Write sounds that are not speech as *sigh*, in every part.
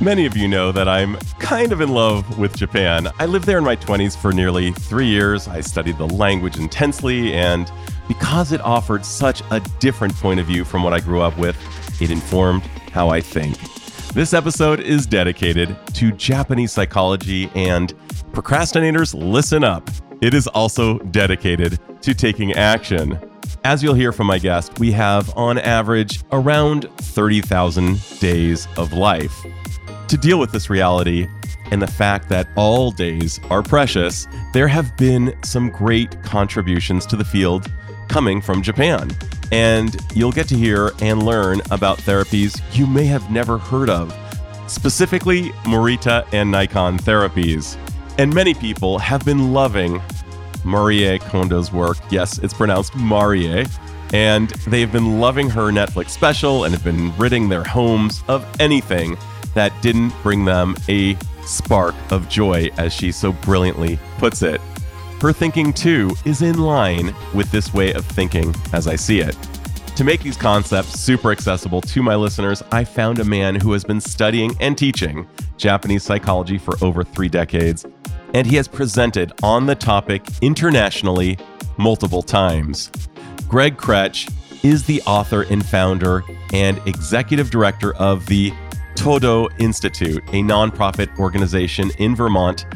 Many of you know that I'm kind of in love with Japan. I lived there in my 20s for nearly three years. I studied the language intensely, and because it offered such a different point of view from what I grew up with, it informed how I think. This episode is dedicated to Japanese psychology, and procrastinators, listen up. It is also dedicated to taking action. As you'll hear from my guest, we have on average around 30,000 days of life. To deal with this reality and the fact that all days are precious, there have been some great contributions to the field coming from Japan. And you'll get to hear and learn about therapies you may have never heard of, specifically Morita and Naikan therapies. And many people have been loving Marie Kondo's work. Yes, it's pronounced Marie. And they've been loving her Netflix special and have been ridding their homes of anything that didn't bring them a spark of joy, as she so brilliantly puts it. Her thinking, too, is in line with this way of thinking as I see it. To make these concepts super accessible to my listeners, I found a man who has been studying and teaching Japanese psychology for over three decades, and he has presented on the topic internationally multiple times. Gregg Krech is the author and founder and executive director of the Todo Institute, a nonprofit organization in Vermont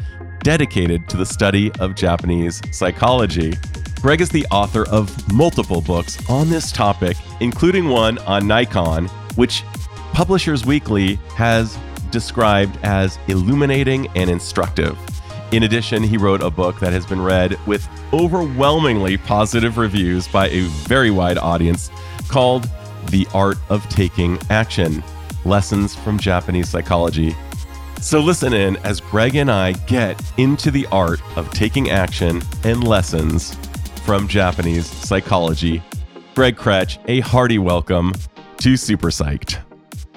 dedicated to the study of Japanese psychology. Gregg is the author of multiple books on this topic, including one on Naikan, which Publishers Weekly has described as illuminating and instructive. In addition, he wrote a book that has been read with overwhelmingly positive reviews by a very wide audience called The Art of Taking Action Lessons from Japanese Psychology. So listen in as Gregg and I get into the art of taking action and lessons from Japanese psychology. Gregg Krech, a hearty welcome to Super Psyched.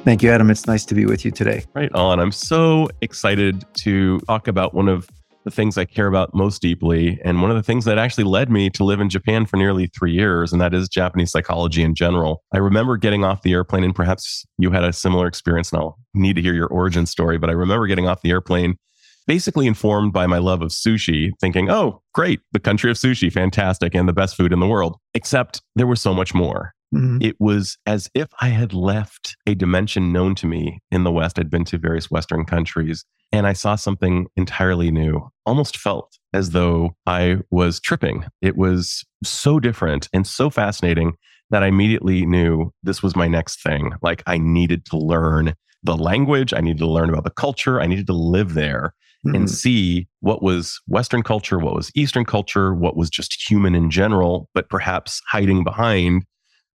Thank you, Adam. It's nice to be with you today. Right on. I'm so excited to talk about one of the things I care about most deeply. And one of the things that actually led me to live in Japan for nearly three years, and that is Japanese psychology in general. I remember getting off the airplane, and perhaps you had a similar experience, and I'll need to hear your origin story. But I remember getting off the airplane basically informed by my love of sushi, thinking, oh, great, the country of sushi, fantastic, and the best food in the world. Except there was so much more. Mm-hmm. It was as if I had left a dimension known to me in the West. I'd been to various Western countries and I saw something entirely new. Almost felt as though I was tripping. It was so different and so fascinating that I immediately knew this was my next thing. Like I needed to learn the language, I needed to learn about the culture, I needed to live there mm-hmm. and see what was Western culture, what was Eastern culture, what was just human in general, but perhaps hiding behind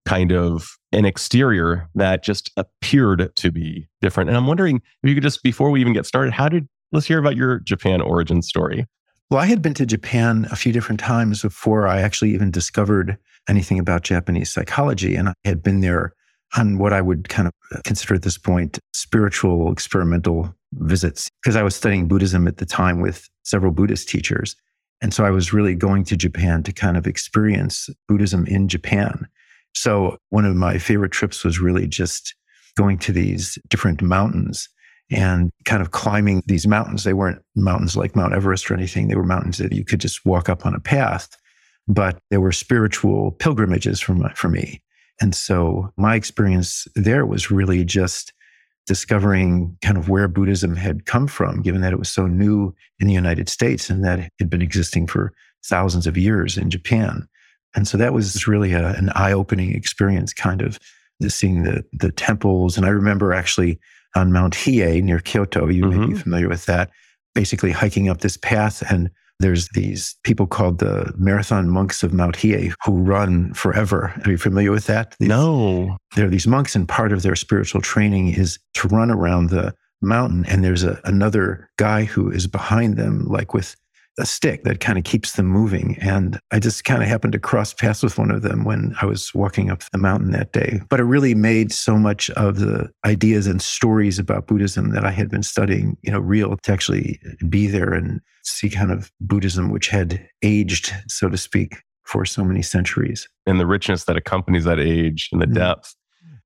kind of an exterior that just appeared to be different. And I'm wondering if you could just, before we even get started, how did, let's hear about your Japan origin story. Well, I had been to Japan a few different times before I actually even discovered anything about Japanese psychology. And I had been there on what I would kind of consider at this point spiritual experimental visits because I was studying Buddhism at the time with several Buddhist teachers. And so I was really going to Japan to kind of experience Buddhism in Japan. So one of my favorite trips was really just going to these different mountains and kind of climbing these mountains. They weren't mountains like Mount Everest or anything. They were mountains that you could just walk up on a path, but they were spiritual pilgrimages for, my, for me. And so my experience there was really just discovering kind of where Buddhism had come from, given that it was so new in the United States and that it had been existing for thousands of years in Japan. And so that was really a, an eye opening experience, kind of seeing the, the temples. And I remember actually on Mount Hiei near Kyoto, you mm-hmm. may be mm-hmm. familiar with that, basically hiking up this path. And there's these people called the Marathon Monks of Mount Hiei who run forever. Are you familiar with that? These, no. There are these monks, and part of their spiritual training is to run around the mountain. And there's a, another guy who is behind them, like with a stick that kind of keeps them moving. And I just kind of happened to cross paths with one of them when I was walking up the mountain that day. But it really made so much of the ideas and stories about Buddhism that I had been studying, you know, real to actually be there and see kind of Buddhism, which had aged, so to speak, for so many centuries. And the richness that accompanies that age and the mm. depth.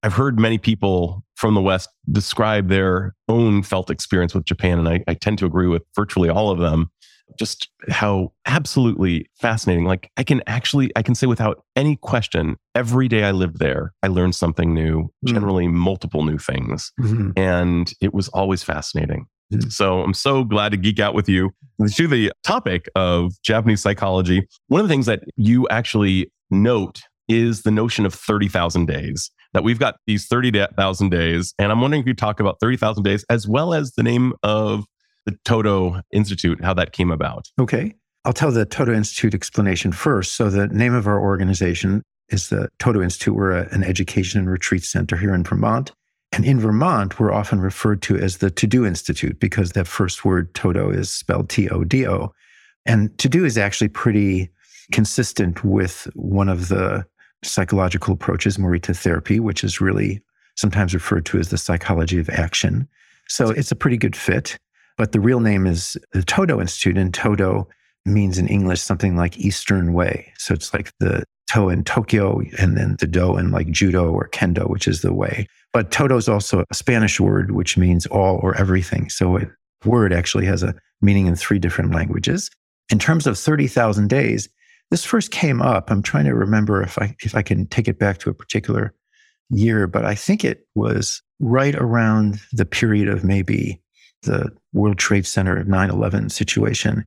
I've heard many people from the West describe their own felt experience with Japan, and I, I tend to agree with virtually all of them just how absolutely fascinating. Like I can actually, I can say without any question, every day I lived there, I learned something new, mm-hmm. generally multiple new things. Mm-hmm. And it was always fascinating. Mm-hmm. So I'm so glad to geek out with you to the topic of Japanese psychology. One of the things that you actually note is the notion of 30,000 days. That we've got these 30,000 days. And I'm wondering if you talk about 30,000 days as well as the name of the Todo Institute, how that came about. Okay. I'll tell the Todo Institute explanation first. So, the name of our organization is the Todo Institute. We're a, an education and retreat center here in Vermont. And in Vermont, we're often referred to as the To Do Institute because that first word, Todo, is spelled T O D O. And to do is actually pretty consistent with one of the psychological approaches, Morita therapy, which is really sometimes referred to as the psychology of action. So it's a pretty good fit. But the real name is the Todo Institute, and Todo means in English something like Eastern Way. So it's like the To in Tokyo, and then the Do in like Judo or Kendo, which is the way. But Todo is also a Spanish word, which means all or everything. So a word actually has a meaning in three different languages. In terms of 30,000 days, this first came up. I'm trying to remember if I if I can take it back to a particular year, but I think it was right around the period of maybe the World Trade Center 9 11 situation.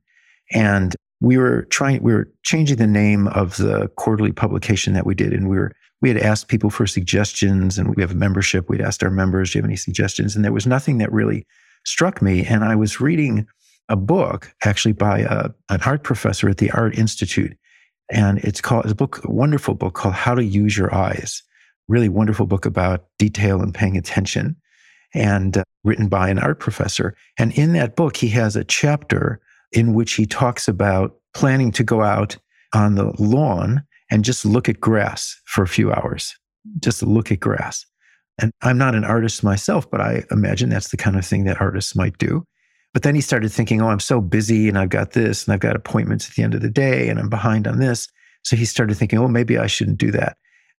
And we were trying, we were changing the name of the quarterly publication that we did. And we were, we had asked people for suggestions and we have a membership. We'd asked our members, do you have any suggestions? And there was nothing that really struck me. And I was reading a book actually by a, an art professor at the Art Institute. And it's called, it's a book, a wonderful book called How to Use Your Eyes. Really wonderful book about detail and paying attention and uh, written by an art professor. And in that book, he has a chapter in which he talks about planning to go out on the lawn and just look at grass for a few hours, just look at grass. And I'm not an artist myself, but I imagine that's the kind of thing that artists might do. But then he started thinking, oh, I'm so busy and I've got this and I've got appointments at the end of the day and I'm behind on this. So he started thinking, oh, maybe I shouldn't do that.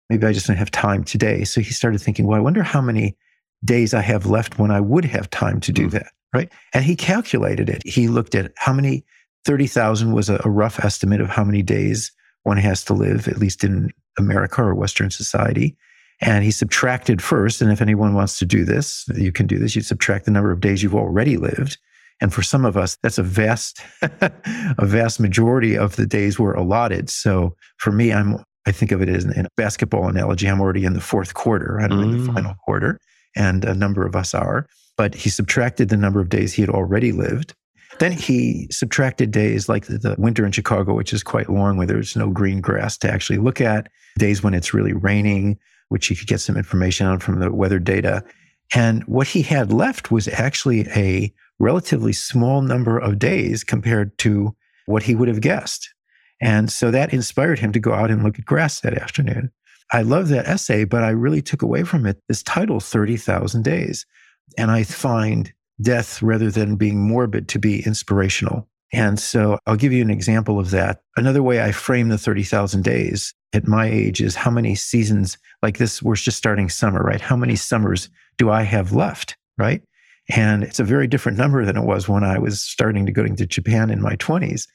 Maybe I just don't have time today. So he started thinking, well, I wonder how many days I have left when I would have time to do mm. that. Right. And he calculated it. He looked at how many 30,000 was a, a rough estimate of how many days one has to live, at least in America or Western society. And he subtracted first. And if anyone wants to do this, you can do this. You subtract the number of days you've already lived. And for some of us, that's a vast, *laughs* a vast majority of the days were allotted. So for me, I'm, I think of it as in a basketball analogy. I'm already in the fourth quarter. I'm mm. in the final quarter and a number of us are. But he subtracted the number of days he had already lived. Then he subtracted days like the, winter in Chicago, which is quite long, where there's no green grass to actually look at, days when it's really raining, which he could get some information on from the weather data. And what he had left was actually a relatively small number of days compared to what he would have guessed. And so that inspired him to go out and look at grass that afternoon. I love that essay, but I really took away from it this title, 30,000 Days. And I find death, rather than being morbid, to be inspirational. And so I'll give you an example of that. Another way I frame the 30,000 days at my age is how many seasons, like this, we're just starting summer, right? How many summers do I have left, right? And it's a very different number than it was when I was starting to go to Japan in my 20s.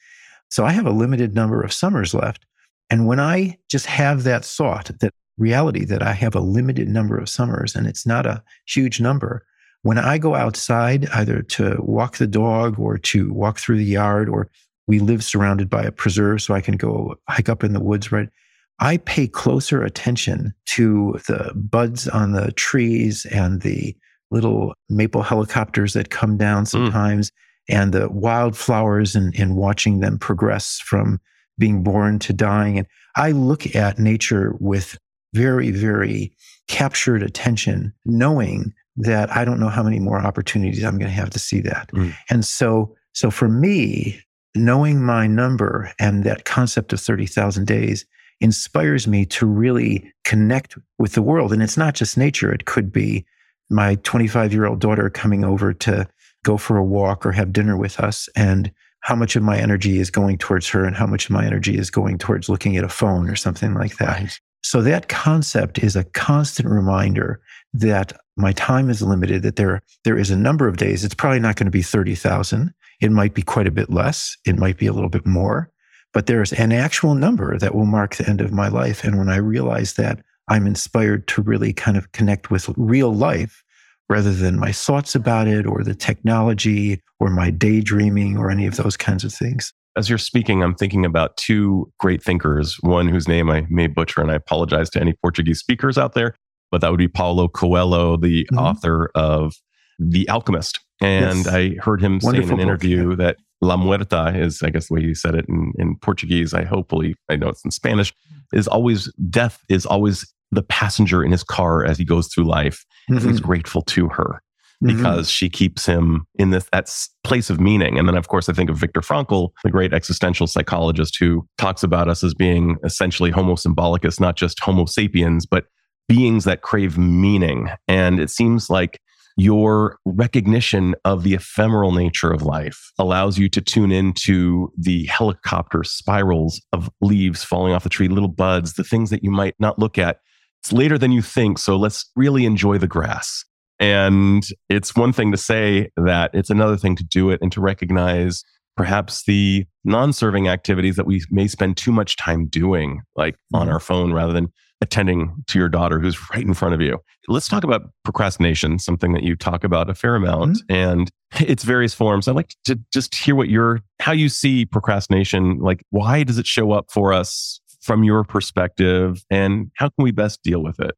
So I have a limited number of summers left. And when I just have that thought, that reality that I have a limited number of summers and it's not a huge number, when I go outside, either to walk the dog or to walk through the yard, or we live surrounded by a preserve so I can go hike up in the woods, right? I pay closer attention to the buds on the trees and the little maple helicopters that come down mm. sometimes mm. and the wildflowers and, and watching them progress from being born to dying. And I look at nature with very, very captured attention, knowing that I don't know how many more opportunities I'm going to have to see that. Mm. And so, so for me, knowing my number and that concept of 30,000 days inspires me to really connect with the world. And it's not just nature, it could be my 25 year old daughter coming over to go for a walk or have dinner with us. And how much of my energy is going towards her and how much of my energy is going towards looking at a phone or something like that. Right. So that concept is a constant reminder that my time is limited, that there, there is a number of days. It's probably not going to be 30,000. It might be quite a bit less. It might be a little bit more, but there's an actual number that will mark the end of my life. And when I realize that, I'm inspired to really kind of connect with real life rather than my thoughts about it or the technology or my daydreaming or any of those kinds of things. As you're speaking, I'm thinking about two great thinkers, one whose name I may butcher, and I apologize to any Portuguese speakers out there, but that would be Paulo Coelho, the mm-hmm. author of The Alchemist. And yes. I heard him Wonderful say in an interview book, yeah. that La Muerta is, I guess, the way you said it in, in Portuguese. I hopefully, I know it's in Spanish, is always, death is always the passenger in his car as he goes through life. Mm-hmm. He's grateful to her mm-hmm. because mm-hmm. she keeps him in this that place of meaning. And then, of course, I think of Viktor Frankl, the great existential psychologist who talks about us as being essentially Homo symbolicus, not just Homo sapiens, but beings that crave meaning. And it seems like your recognition of the ephemeral nature of life allows you to tune into the helicopter spirals of leaves falling off the tree, little buds, the things that you might not look at. It's later than you think. So let's really enjoy the grass. And it's one thing to say that, it's another thing to do it and to recognize perhaps the non serving activities that we may spend too much time doing, like on mm-hmm. our phone rather than attending to your daughter who's *laughs* right in front of you. Let's talk about procrastination, something that you talk about a fair amount mm-hmm. and its various forms. I'd like to just hear what your how you see procrastination, like why does it show up for us from your perspective and how can we best deal with it?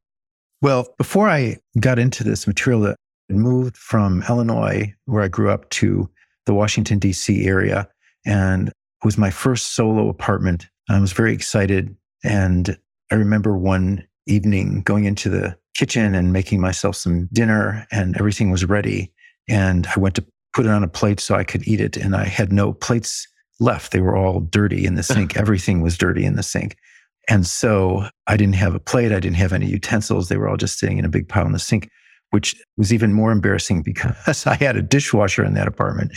Well, before I got into this material, I moved from Illinois, where I grew up, to the Washington, D.C. area. And was my first solo apartment. I was very excited. And I remember one evening going into the kitchen and making myself some dinner, and everything was ready. And I went to put it on a plate so I could eat it. And I had no plates left. They were all dirty in the *laughs* sink. Everything was dirty in the sink. And so I didn't have a plate. I didn't have any utensils. They were all just sitting in a big pile in the sink, which was even more embarrassing because *laughs* I had a dishwasher in that apartment.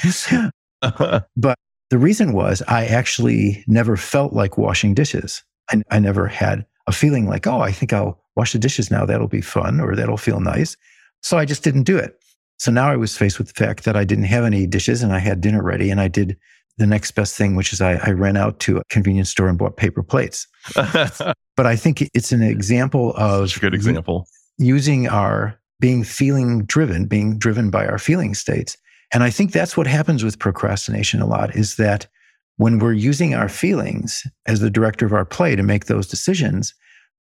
*laughs* but the reason was I actually never felt like washing dishes. I, I never had a feeling like, oh, I think I'll wash the dishes now. That'll be fun or that'll feel nice. So I just didn't do it. So now I was faced with the fact that I didn't have any dishes and I had dinner ready and I did the next best thing, which is I, I ran out to a convenience store and bought paper plates. *laughs* but I think it's an example of good example. Using our being feeling driven, being driven by our feeling states. And I think that's what happens with procrastination a lot is that when we're using our feelings as the director of our play to make those decisions,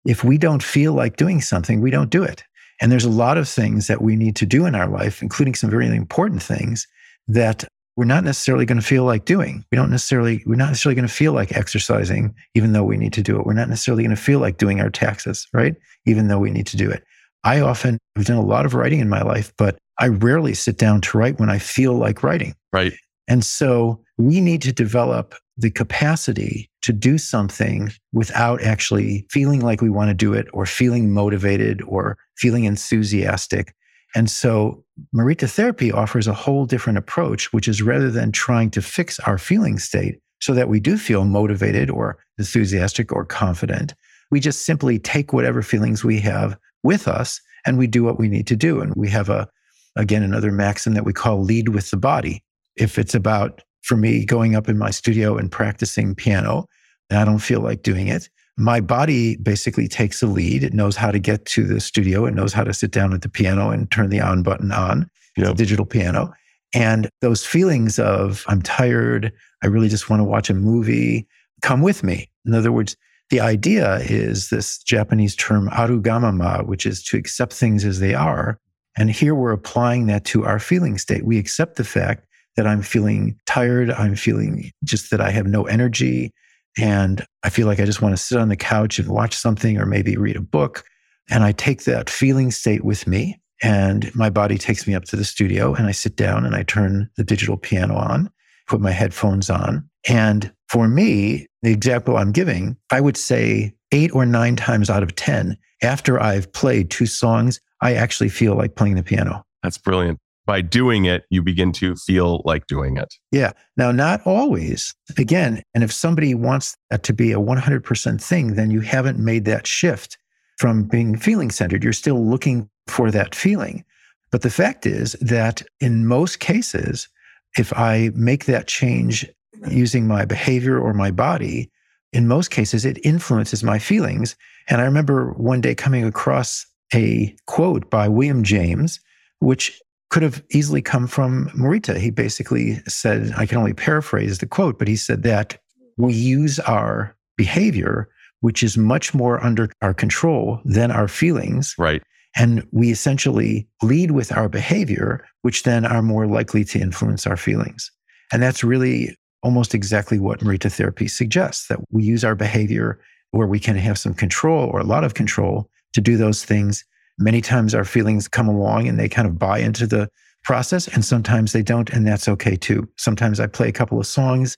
if we don't feel like doing something, we don't do it. And there's a lot of things that we need to do in our life, including some very important things that we're not necessarily going to feel like doing. We don't necessarily, we're not necessarily going to feel like exercising, even though we need to do it. We're not necessarily going to feel like doing our taxes, right? Even though we need to do it. I often have done a lot of writing in my life, but I rarely sit down to write when I feel like writing. Right. And so we need to develop the capacity to do something without actually feeling like we want to do it or feeling motivated or feeling enthusiastic. And so Morita therapy offers a whole different approach, which is rather than trying to fix our feeling state so that we do feel motivated or enthusiastic or confident, we just simply take whatever feelings we have with us and we do what we need to do. And we have a, again, another maxim that we call lead with the body if it's about, for me, going up in my studio and practicing piano, and I don't feel like doing it, my body basically takes the lead. It knows how to get to the studio. It knows how to sit down at the piano and turn the on button on, yep. digital piano. And those feelings of, I'm tired, I really just want to watch a movie, come with me. In other words, the idea is this Japanese term arugamama, which is to accept things as they are. And here we're applying that to our feeling state. We accept the fact that I'm feeling tired. I'm feeling just that I have no energy. And I feel like I just want to sit on the couch and watch something or maybe read a book. And I take that feeling state with me. And my body takes me up to the studio and I sit down and I turn the digital piano on. put my headphones on. And for me, the example I'm giving, I would say eight or nine times out of 10, after I've played two songs, I actually feel like playing the piano. That's brilliant. By doing it, you begin to feel like doing it. Yeah. Now, not always. Again, and if somebody wants that to be a 100% thing, then you haven't made that shift from being feeling centered. You're still looking for that feeling. But the fact is that in most cases, if I make that change using my behavior or my body, in most cases, it influences my feelings. And I remember one day coming across a quote by William James, which could have easily come from Morita. He basically said, I can only paraphrase the quote, but he said that we use our behavior, which is much more under our control than our feelings. Right. And we essentially lead with our behavior, which then are more likely to influence our feelings. And that's really almost exactly what Morita therapy suggests that we use our behavior where we can have some control or a lot of control to do those things. Many times our feelings come along and they kind of buy into the process, and sometimes they don't, and that's okay too. Sometimes I play a couple of songs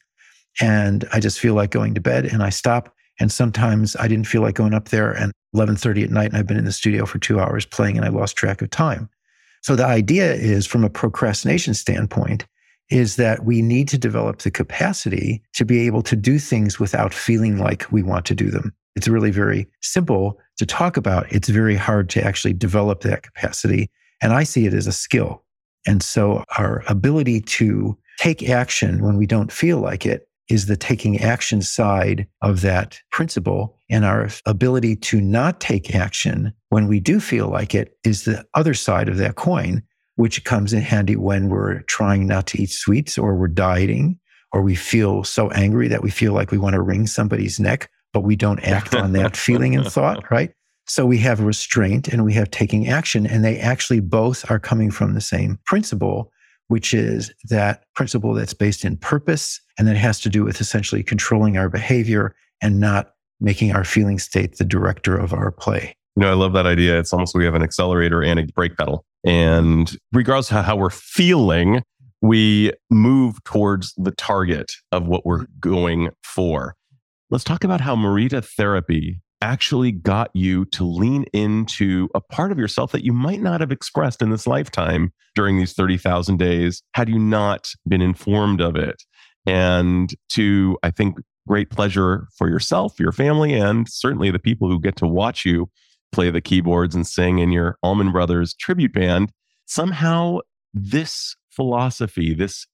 and I just feel like going to bed and I stop. And sometimes I didn't feel like going up there and 11:30 at night and I've been in the studio for 2 hours playing and I lost track of time. So the idea is from a procrastination standpoint is that we need to develop the capacity to be able to do things without feeling like we want to do them. It's really very simple to talk about. It's very hard to actually develop that capacity. And I see it as a skill. And so our ability to take action when we don't feel like it is the taking action side of that principle. And our ability to not take action when we do feel like it is the other side of that coin, which comes in handy when we're trying not to eat sweets or we're dieting or we feel so angry that we feel like we want to wring somebody's neck, but we don't act on that *laughs* feeling and thought, right? So we have restraint and we have taking action, and they actually both are coming from the same principle which is that principle that's based in purpose and that has to do with essentially controlling our behavior and not making our feeling state the director of our play. You know, I love that idea. It's almost we have an accelerator and a brake pedal. And regardless of how we're feeling, we move towards the target of what we're going for. Let's talk about how Morita therapy actually got you to lean into a part of yourself that you might not have expressed in this lifetime during these 30,000 days had you not been informed of it. And to, I think, great pleasure for yourself, your family, and certainly the people who get to watch you play the keyboards and sing in your Allman Brothers tribute band. Somehow, this philosophy, this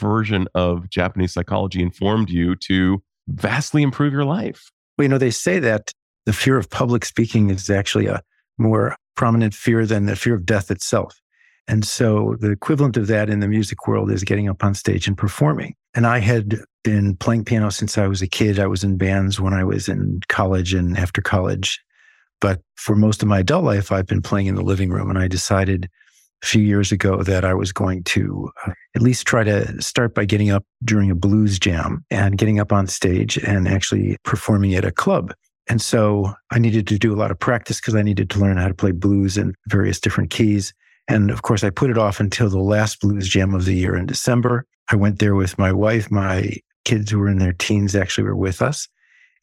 version of Japanese psychology informed you to vastly improve your life. Well, you know, they say that the fear of public speaking is actually a more prominent fear than the fear of death itself. And so the equivalent of that in the music world is getting up on stage and performing. And I had been playing piano since I was a kid. I was in bands when I was in college and after college. But for most of my adult life, I've been playing in the living room. And I decided a few years ago that I was going to uh, at least try to start by getting up during a blues jam and getting up on stage and actually performing at a club. And so I needed to do a lot of practice because I needed to learn how to play blues in various different keys. And of course, I put it off until the last blues jam of the year in December. I went there with my wife. My kids who were in their teens actually were with us.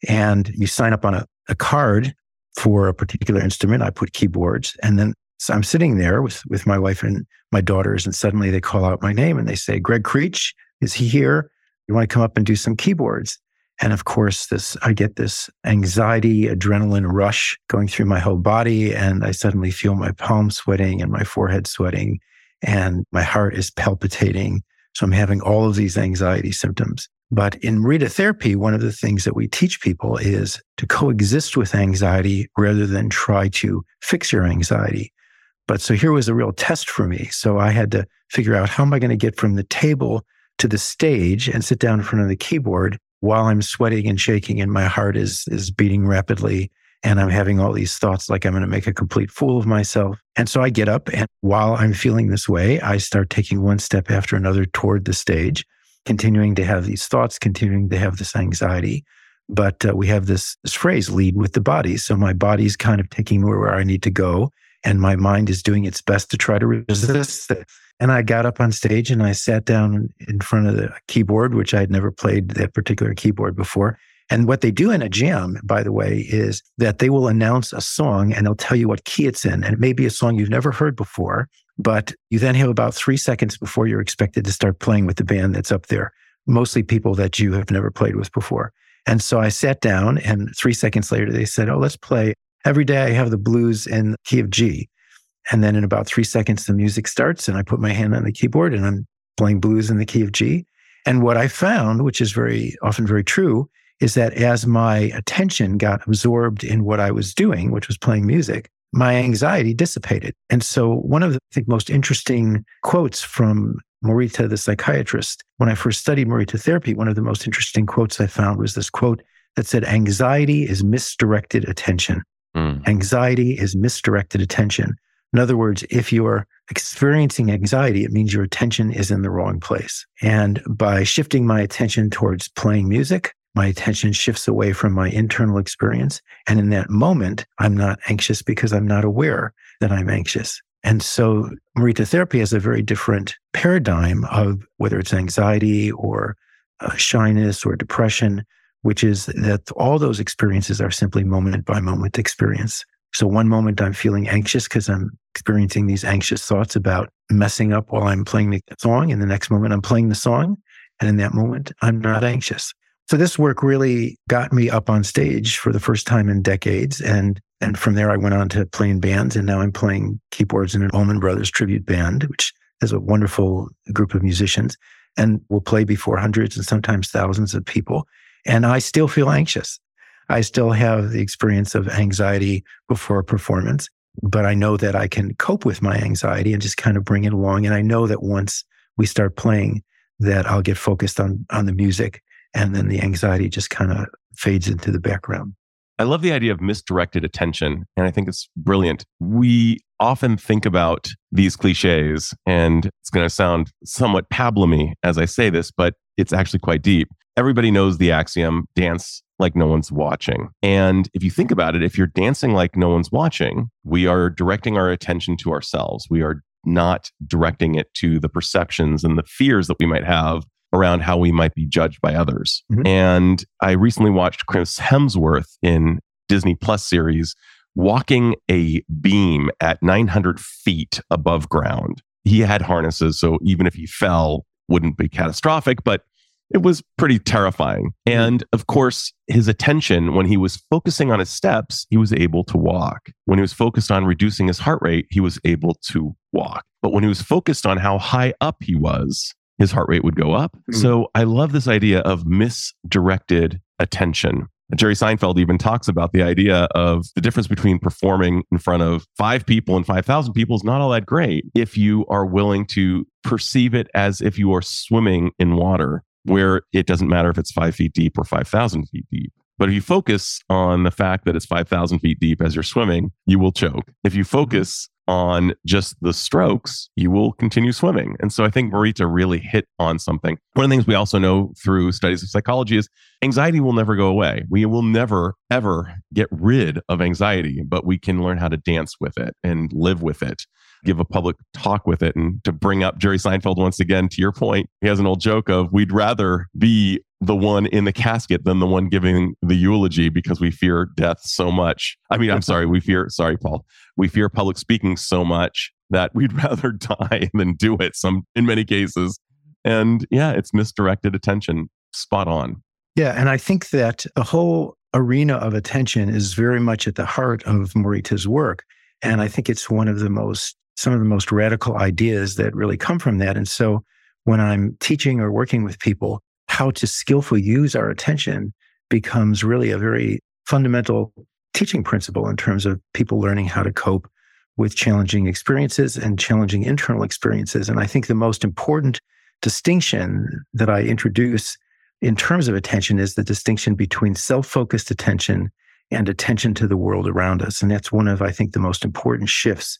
And you sign up on a, a card for a particular instrument. I put keyboards. And then so I'm sitting there with, with my wife and my daughters, and suddenly they call out my name and they say, Gregg Krech, is he here? You want to come up and do some keyboards? And of course, this I get this anxiety, adrenaline rush going through my whole body. And I suddenly feel my palms sweating and my forehead sweating, and my heart is palpitating. So I'm having all of these anxiety symptoms. But in Morita therapy, one of the things that we teach people is to coexist with anxiety rather than try to fix your anxiety. But so here was a real test for me. So I had to figure out how am I going to get from the table to the stage and sit down in front of the keyboard while I'm sweating and shaking and my heart is is beating rapidly and I'm having all these thoughts like I'm going to make a complete fool of myself. And so I get up and while I'm feeling this way, I start taking one step after another toward the stage, continuing to have these thoughts, continuing to have this anxiety. But uh, we have this, this phrase, lead with the body. So my body's kind of taking me where I need to go. And my mind is doing its best to try to resist it. And I got up on stage and I sat down in front of the keyboard, which I had never played that particular keyboard before. And what they do in a jam, by the way, is that they will announce a song and they'll tell you what key it's in. And it may be a song you've never heard before, but you then have about three seconds before you're expected to start playing with the band that's up there, mostly people that you have never played with before. And so I sat down and three seconds later, they said, Oh, let's play. Every day I have the blues in key of G. And then in about three seconds, the music starts and I put my hand on the keyboard and I'm playing blues in the key of G. And what I found, which is very often very true, is that as my attention got absorbed in what I was doing, which was playing music, my anxiety dissipated. And so one of the I think most interesting quotes from Morita, the psychiatrist, when I first studied Morita therapy, one of the most interesting quotes I found was this quote that said, anxiety is misdirected attention. Mm. Anxiety is misdirected attention. In other words, if you're experiencing anxiety, it means your attention is in the wrong place. And by shifting my attention towards playing music, my attention shifts away from my internal experience. And in that moment, I'm not anxious because I'm not aware that I'm anxious. And so Morita therapy has a very different paradigm of whether it's anxiety or uh, shyness or depression, which is that all those experiences are simply moment by moment experience. So one moment I'm feeling anxious because I'm experiencing these anxious thoughts about messing up while I'm playing the song. And the next moment I'm playing the song. And in that moment, I'm not anxious. So this work really got me up on stage for the first time in decades. And and from there I went on to playing bands and now I'm playing keyboards in an Allman Brothers tribute band, which is a wonderful group of musicians. And we'll play before hundreds and sometimes thousands of people. And I still feel anxious. I still have the experience of anxiety before a performance, but I know that I can cope with my anxiety and just kind of bring it along. And I know that once we start playing, that I'll get focused on on the music and then the anxiety just kind of fades into the background. I love the idea of misdirected attention, and I think it's brilliant. We often think about these cliches, and it's going to sound somewhat pablumy as I say this, but it's actually quite deep. Everybody knows the axiom dance like no one's watching. And if you think about it, if you're dancing like no one's watching, we are directing our attention to ourselves. We are not directing it to the perceptions and the fears that we might have around how we might be judged by others. Mm-hmm. And I recently watched Chris Hemsworth in Disney Plus series walking a beam at 900 feet above ground. He had harnesses, so even if he fell, wouldn't be catastrophic, but it was pretty terrifying. Mm-hmm. And of course, his attention, when he was focusing on his steps, he was able to walk. When he was focused on reducing his heart rate, he was able to walk. But when he was focused on how high up he was, his heart rate would go up. Mm-hmm. So I love this idea of misdirected attention. Jerry Seinfeld even talks about the idea of the difference between performing in front of five people and 5,000 people is not all that great if you are willing to perceive it as if you are swimming in water where it doesn't matter if it's five feet deep or 5,000 feet deep. But if you focus on the fact that it's 5,000 feet deep as you're swimming, you will choke. If you mm-hmm. focus on just the strokes, you will continue swimming. And so I think Morita really hit on something. One of the things we also know through studies of psychology is anxiety will never go away. We will never, ever get rid of anxiety, but we can learn how to dance with it and live with it give a public talk with it. And to bring up Jerry Seinfeld once again, to your point, he has an old joke of we'd rather be the one in the casket than the one giving the eulogy because we fear death so much. I mean, I'm sorry, we fear, sorry, Paul, we fear public speaking so much that we'd *laughs* rather die than do it some in many cases. And yeah, it's misdirected attention. Spot on. Yeah. And I think that the whole arena of attention is very much at the heart of Morita's work. And I think it's one of the most some of the most radical ideas that really come from that. And so when I'm teaching or working with people, how to skillfully use our attention becomes really a very fundamental teaching principle in terms of people learning how to cope with challenging experiences and challenging internal experiences. And I think the most important distinction that I introduce in terms of attention is the distinction between self focused attention and attention to the world around us. And that's one of, I think, the most important shifts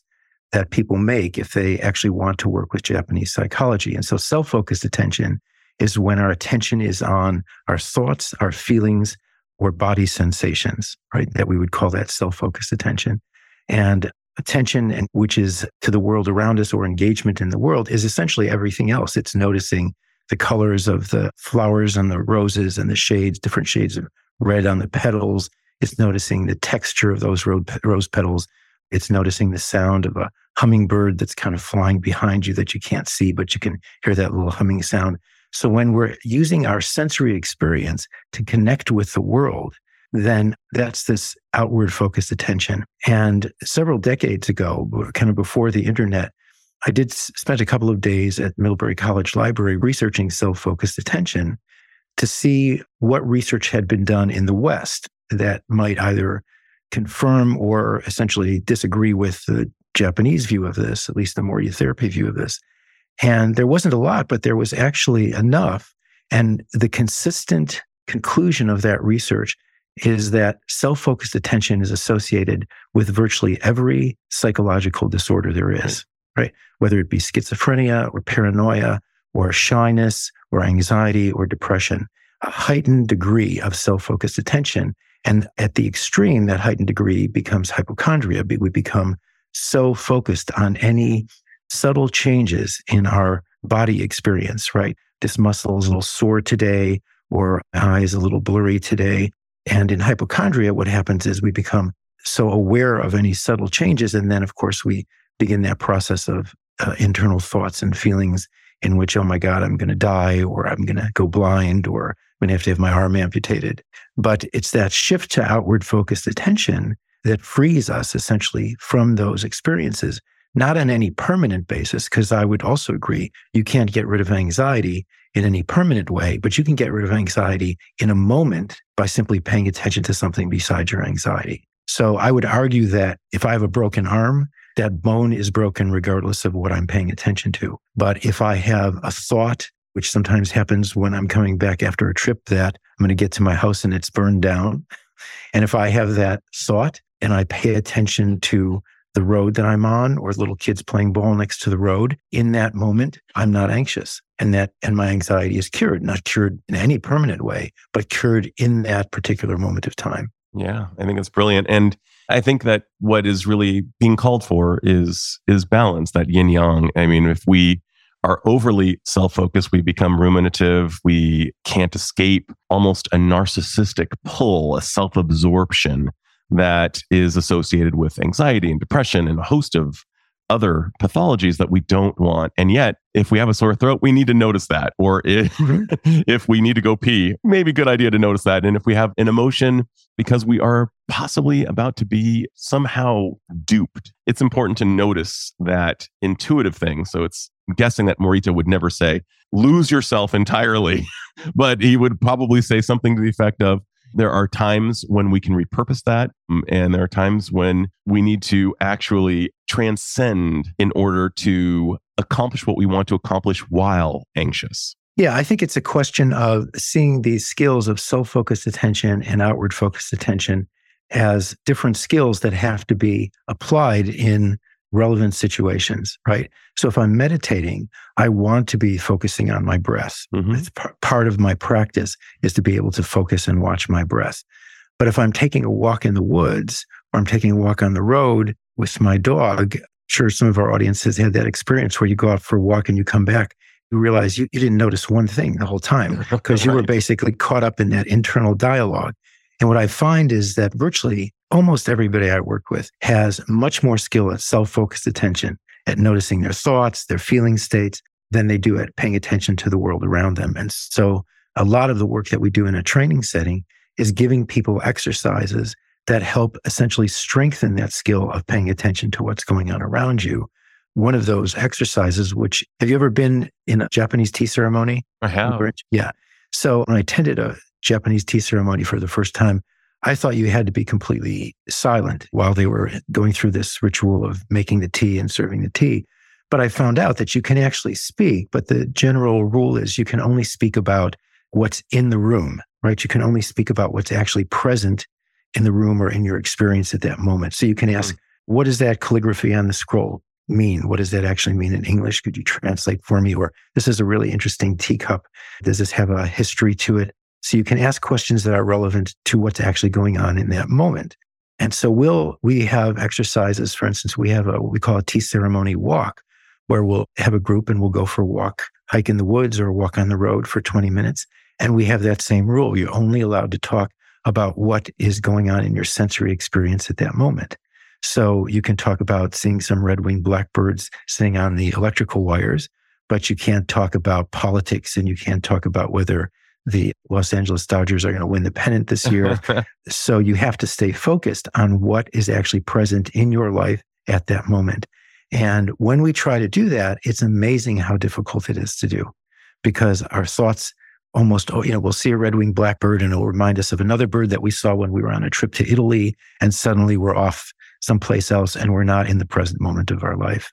that people make if they actually want to work with Japanese psychology. And so self focused attention is when our attention is on our thoughts, our feelings, or body sensations, right? That we would call that self focused attention. And attention and which is to the world around us or engagement in the world is essentially everything else. It's noticing the colors of the flowers and the roses and the shades, different shades of red on the petals. It's noticing the texture of those rose petals. It's noticing the sound of a hummingbird that's kind of flying behind you that you can't see, but you can hear that little humming sound. So when we're using our sensory experience to connect with the world, then that's this outward focused attention. And several decades ago, kind of before the internet, I did spend a couple of days at Middlebury College Library researching self focused attention to see what research had been done in the West that might either confirm or essentially disagree with the Japanese view of this, at least the Morita therapy view of this. And there wasn't a lot, but there was actually enough. And the consistent conclusion of that research is that self focused attention is associated with virtually every psychological disorder there is, right? Whether it be schizophrenia or paranoia or shyness or anxiety or depression, a heightened degree of self focused attention. And at the extreme, that heightened degree becomes hypochondria. We become so focused on any subtle changes in our body experience, right? This muscle is a little sore today, or eye is a little blurry today. And in hypochondria, what happens is we become so aware of any subtle changes. And then, of course, we begin that process of uh, internal thoughts and feelings in which, oh my God, I'm going to die, or I'm going to go blind, or I'm going to have to have my arm amputated. But it's that shift to outward focused attention that frees us essentially from those experiences not on any permanent basis, because I would also agree you can't get rid of anxiety in any permanent way, but you can get rid of anxiety in a moment by simply paying attention to something besides your anxiety. So I would argue that if I have a broken arm, that bone is broken regardless of what I'm paying attention to. But if I have a thought, which sometimes happens when I'm coming back after a trip, that I'm going to get to my house and it's burned down. And if I have that thought and I pay attention to the road that I'm on or little kids playing ball next to the road, in that moment, I'm not anxious. And that, and my anxiety is cured, not cured in any permanent way, but cured in that particular moment of time. Yeah, I think it's brilliant. And I think that what is really being called for is is balance, that yin yang. I mean, if we are overly self focused, we become ruminative. We can't escape almost a narcissistic pull, a self absorption that is associated with anxiety and depression and a host of other pathologies that we don't want. And yet, if we have a sore throat, we need to notice that. Or *laughs* if, if we need to go pee, maybe good idea to notice that. And if we have an emotion because we are possibly about to be somehow duped, it's important to notice that intuitive thing. So it's I'm guessing that Morita would never say, lose yourself entirely, *laughs* but he would probably say something to the effect of, there are times when we can repurpose that, mm, and there are times when we need to actually transcend in order to accomplish what we want to accomplish while anxious. Yeah, I think it's a question of seeing these skills of self focused attention and outward focused attention as different skills that have to be applied in relevant situations, right? So if I'm meditating, I want to be focusing on my breath. Mm-hmm. It's p- part of my practice is to be able to focus and watch my breath. But if I'm taking a walk in the woods or I'm taking a walk on the road with my dog, I'm sure some of our audience has had that experience where you go out for a walk and you come back, you realize you, you didn't notice one thing the whole time *laughs* because you were basically caught up in that internal dialogue. And what I find is that virtually almost everybody I work with has much more skill at self focused attention, at noticing their thoughts, their feeling states, than they do at paying attention to the world around them. And so a lot of the work that we do in a training setting is giving people exercises that help essentially strengthen that skill of paying attention to what's going on around you. One of those exercises, which have you ever been in a Japanese tea ceremony? I have. Yeah. So when I attended a Japanese tea ceremony for the first time, I thought you had to be completely silent while they were going through this ritual of making the tea and serving the tea. But I found out that you can actually speak, but the general rule is you can only speak about what's in the room, right? You can only speak about what's actually present in the room or in your experience at that moment. So you can ask, mm. what does that calligraphy on the scroll mean? What does that actually mean in English? Could you translate for me? Or this is a really interesting teacup. Does this have a history to it? So you can ask questions that are relevant to what's actually going on in that moment. And so we'll, we have exercises. For instance, we have a, what we call a tea ceremony walk where we'll have a group and we'll go for a walk, hike in the woods or walk on the road for 20 minutes. And we have that same rule. You're only allowed to talk about what is going on in your sensory experience at that moment. So you can talk about seeing some red winged blackbirds sitting on the electrical wires, but you can't talk about politics and you can't talk about whether the Los Angeles Dodgers are going to win the pennant this year. *laughs* so you have to stay focused on what is actually present in your life at that moment. And when we try to do that, it's amazing how difficult it is to do because our thoughts almost, oh, you know, we'll see a red winged blackbird and it'll remind us of another bird that we saw when we were on a trip to Italy. And suddenly we're off someplace else and we're not in the present moment of our life.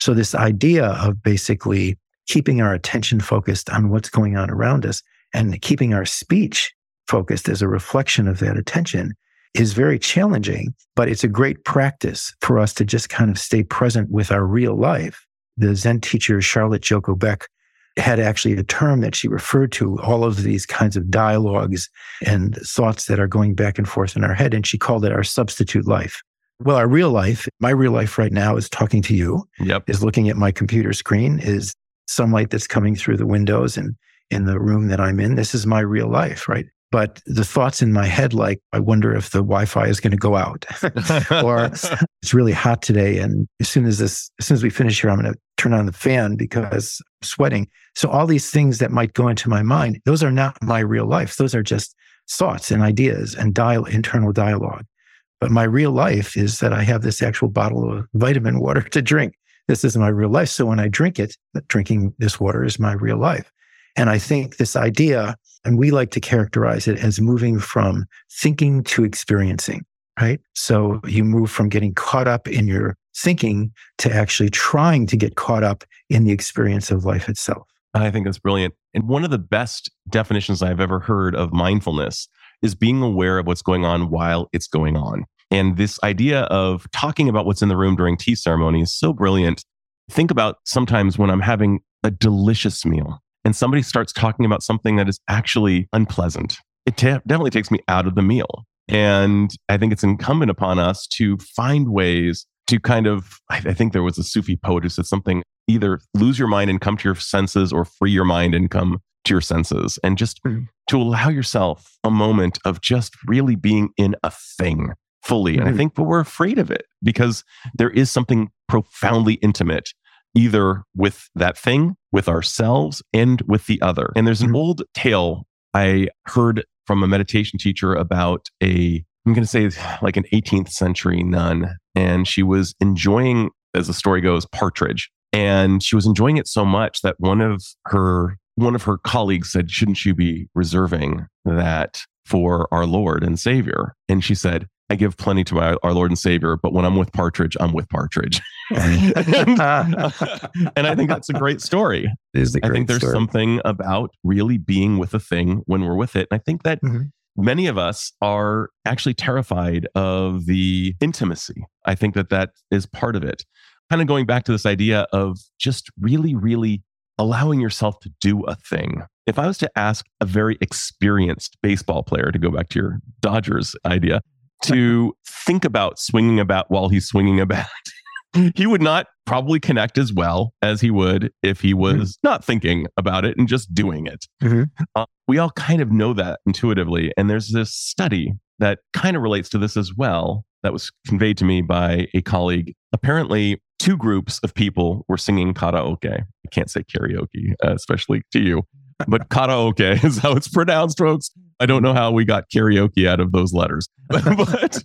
So, this idea of basically keeping our attention focused on what's going on around us and keeping our speech focused as a reflection of that attention is very challenging, but it's a great practice for us to just kind of stay present with our real life. The Zen teacher, Charlotte Joko Beck, had actually a term that she referred to all of these kinds of dialogues and thoughts that are going back and forth in our head. And she called it our substitute life. Well, our real life, my real life right now is talking to you, yep. is looking at my computer screen, is sunlight that's coming through the windows and in the room that I'm in. This is my real life, right? But the thoughts in my head, like, I wonder if the Wi Fi is going to go out *laughs* or *laughs* it's really hot today. And as soon as this, as soon as we finish here, I'm going to turn on the fan because I'm sweating. So all these things that might go into my mind, those are not my real life. Those are just thoughts and ideas and dial, internal dialogue. But my real life is that I have this actual bottle of vitamin water *laughs* to drink. This is my real life. So when I drink it, drinking this water is my real life. And I think this idea, and we like to characterize it as moving from thinking to experiencing, right? So you move from getting caught up in your thinking to actually trying to get caught up in the experience of life itself. I think that's brilliant. And one of the best definitions I've ever heard of mindfulness is being aware of what's going on while it's going on. And this idea of talking about what's in the room during tea ceremony is so brilliant. Think about sometimes when I'm having a delicious meal and somebody starts talking about something that is actually unpleasant, it definitely takes me out of the meal. And I think it's incumbent upon us to find ways to kind of, I, think there was a Sufi poet who said something either lose your mind and come to your senses or free your mind and come to your senses and just mm. to allow yourself a moment of just really being in a thing fully. And I mm-hmm. think, but we're afraid of it because there is something profoundly intimate either with that thing, with ourselves, and with the other. And there's an mm-hmm. old tale I heard from a meditation teacher about a, I'm going to say like an 18th century nun. And she was enjoying, as the story goes, partridge. And she was enjoying it so much that one of her one of her colleagues said, Shouldn't you be reserving that for our Lord and Savior? And she said, I give plenty to my, our Lord and Savior, but when I'm with Partridge, I'm with Partridge. *laughs* and, *laughs* and, I think that's a great story. *laughs* It is I think there's story. something about really being with a thing when we're with it. And I think that mm-hmm. many of us are actually terrified of the intimacy. I think that that is part of it. Kind of going back to this idea of just really, really allowing yourself to do a thing. If I was to ask a very experienced baseball player to go back to your Dodgers idea, to *laughs* think about swinging about while he's swinging a bat. He would not probably connect as well as he would if he mm-hmm. was mm-hmm. not thinking about it and just doing it. Mm-hmm. Uh, we all kind of know that intuitively. And there's this study that kind of relates to this as well that was conveyed to me by a colleague. Apparently, two groups of people were singing karaoke. I can't say karaoke, uh, especially to you, but *laughs* karaoke *laughs* is how it's pronounced, folks. I don't know how we got karaoke out of those letters, *laughs* but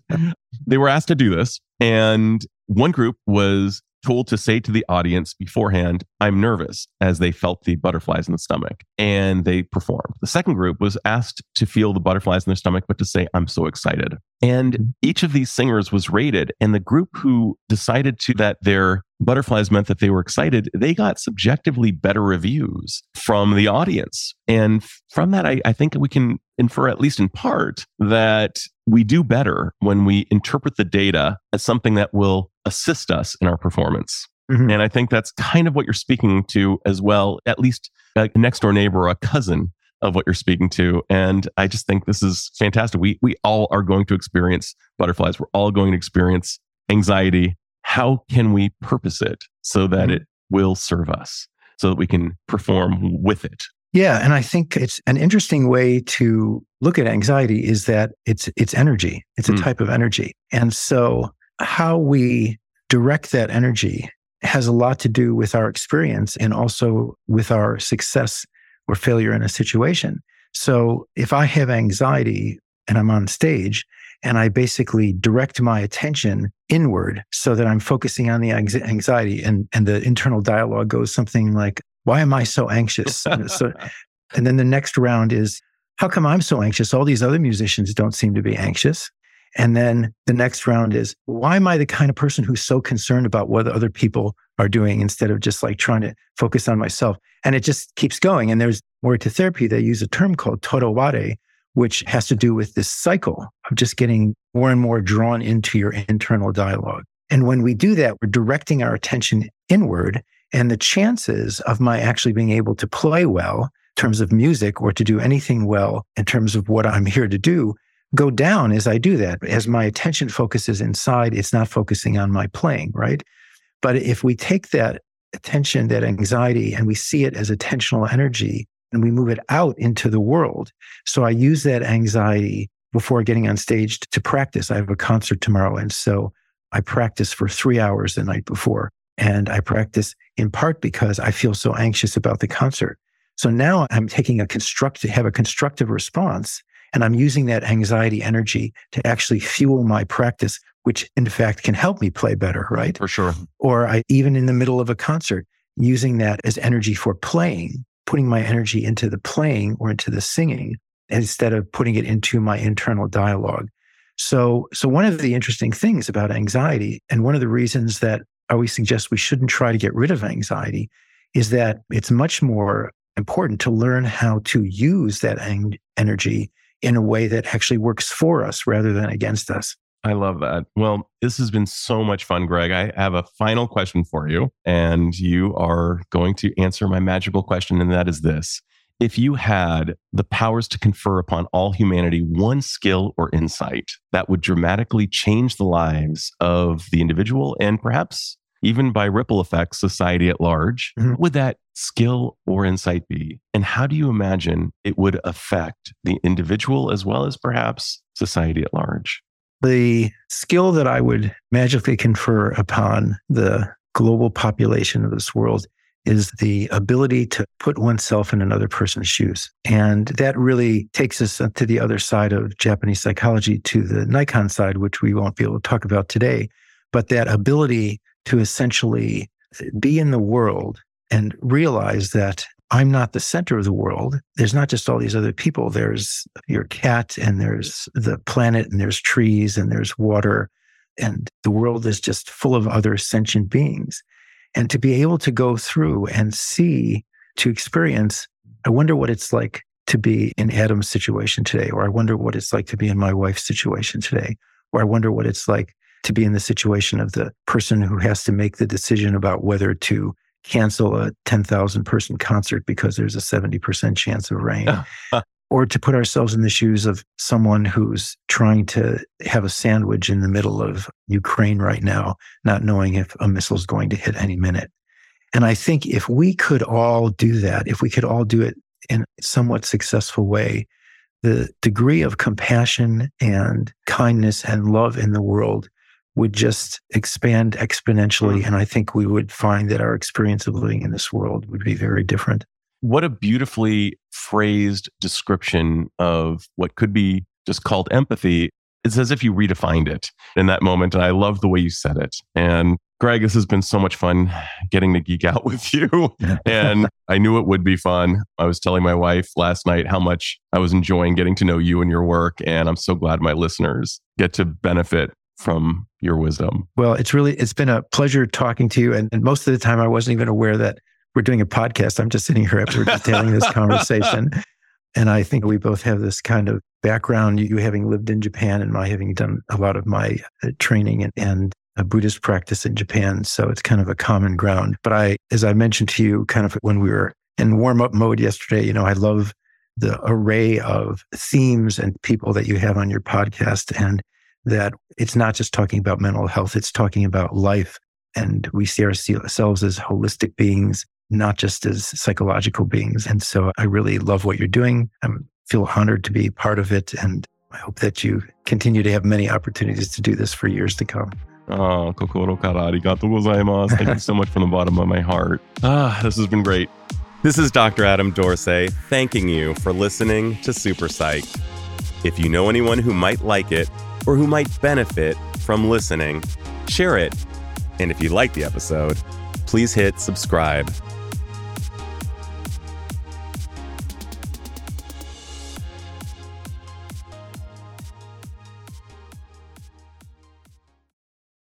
they were asked to do this. And one group was told to say to the audience beforehand, I'm nervous, as they felt the butterflies in the stomach. And they performed. The second group was asked to feel the butterflies in their stomach, but to say, I'm so excited. And mm-hmm. each of these singers was rated. And the group who decided to that their butterflies meant that they were excited, they got subjectively better reviews from the audience. And from that, I, I think we can infer, at least in part, that we do better when we interpret the data as something that will assist us in our performance. Mm-hmm. And I think that's kind of what you're speaking to as well, at least a next door neighbor or a cousin of what you're speaking to. And I just think this is fantastic. We, we all are going to experience butterflies. We're all going to experience anxiety. How can we purpose it so that mm-hmm. it will serve us so that we can perform with it? Yeah, and I think it's an interesting way to look at anxiety is that it's it's energy. It's a mm. type of energy. And so how we direct that energy has a lot to do with our experience and also with our success or failure in a situation. So if I have anxiety and I'm on stage and I basically direct my attention inward so that I'm focusing on the anxiety and, and the internal dialogue goes something like, why am I so anxious? so, *laughs* and then the next round is, how come I'm so anxious? All these other musicians don't seem to be anxious. And then the next round is, why am I the kind of person who's so concerned about what other people are doing instead of just like trying to focus on myself? And it just keeps going. And there's Morita therapy. They use a term called toraware, which has to do with this cycle of just getting more and more drawn into your internal dialogue. And when we do that, we're directing our attention inward. And the chances of my actually being able to play well in terms of music or to do anything well in terms of what I'm *laughs* here to do go down as I do that. As my attention focuses inside, it's not focusing on my playing, right? But if we take that attention, that anxiety, and we see it as attentional energy and we move it out into the world. So I use that anxiety before getting on stage to practice. I have a concert tomorrow. And so I practice for three hours the night before. And I practice in part because I feel so anxious about the concert. So now I'm taking a constructive, have a constructive response and I'm using that anxiety energy to actually fuel my practice, which in fact can help me play better, right? For sure. Or I, even in the middle of a concert, using that as energy for playing, putting my energy into the playing or into the singing instead of putting it into my internal dialogue. So, so one of the interesting things about anxiety, and one of the reasons that I always suggest we shouldn't try to get rid of anxiety, is that it's much more important to learn how to use that ang- energy in a way that actually works for us rather than against us. I love that. Well, this has been so much fun, Gregg. I have a final question for you, and you are going to answer my magical question, and that is this. If you had the powers to confer upon all humanity one skill or insight that would dramatically change the lives of the individual and perhaps even by ripple effects, society at large, mm-hmm. would that skill or insight be? And how do you imagine it would affect the individual as well as perhaps society at large? The skill that I would magically confer upon the global population of this world is the ability to put oneself in another person's shoes. And that really takes us to the other side of Japanese psychology, to the Naikan side, which we won't be able to talk about today. But that ability to essentially be in the world and realize that I'm not the center of the world. There's not just all these other people. There's your cat and there's the planet and there's trees and there's water. And the world is just full of other sentient beings. And to be able to go through and see, to experience, I wonder what it's like to be in Adam's situation today, or I wonder what it's like to be in my wife's situation today, or I wonder what it's like to be in the situation of the person who has to make the decision about whether to cancel a 10,000 person concert because there's a 70% chance of rain. *laughs* or to put ourselves in the shoes of someone who's trying to have a sandwich in the middle of Ukraine right now, not knowing if a missile is going to hit any minute. And I think if we could all do that, if we could all do it in a somewhat successful way, the degree of compassion and kindness and love in the world would just expand exponentially. Mm. And I think we would find that our experience of living in this world would be very different. What a beautifully phrased description of what could be just called empathy. It's as if you redefined it in that moment. And I love the way you said it. And Gregg, this has been so much fun getting to geek out *laughs* with you. *laughs* and I knew it would be fun. I was telling my wife last night how much I was enjoying getting to know you and your work. And I'm so glad my listeners get to benefit from your wisdom. Well, it's really it's been a pleasure talking to you. And, and most of the time I wasn't even aware that we're doing a podcast. I'm just sitting here after detailing this conversation. *laughs* And I think we both have this kind of background, you having lived in Japan and my having done a lot of my uh, training and, and a Buddhist practice in Japan. So it's kind of a common ground. But I, as I mentioned to you, kind of when we were in warm up mode yesterday, you know, I love the array of themes and people that you have on your podcast and that it's not just talking about mental health, it's talking about life. And we see ourselves as holistic beings, not just as psychological beings. And so I really love what you're doing. I feel honored to be part of it. And I hope that you continue to have many opportunities to do this for years to come. Oh, kokoro kara arigatou gozaimasu. Thank you so much from the bottom of my heart. Ah, this has been great. This is Dr. Adam Dorsey thanking you for listening to Super Psych. If you know anyone who might like it or who might benefit from listening, share it. And if you like the episode, please hit subscribe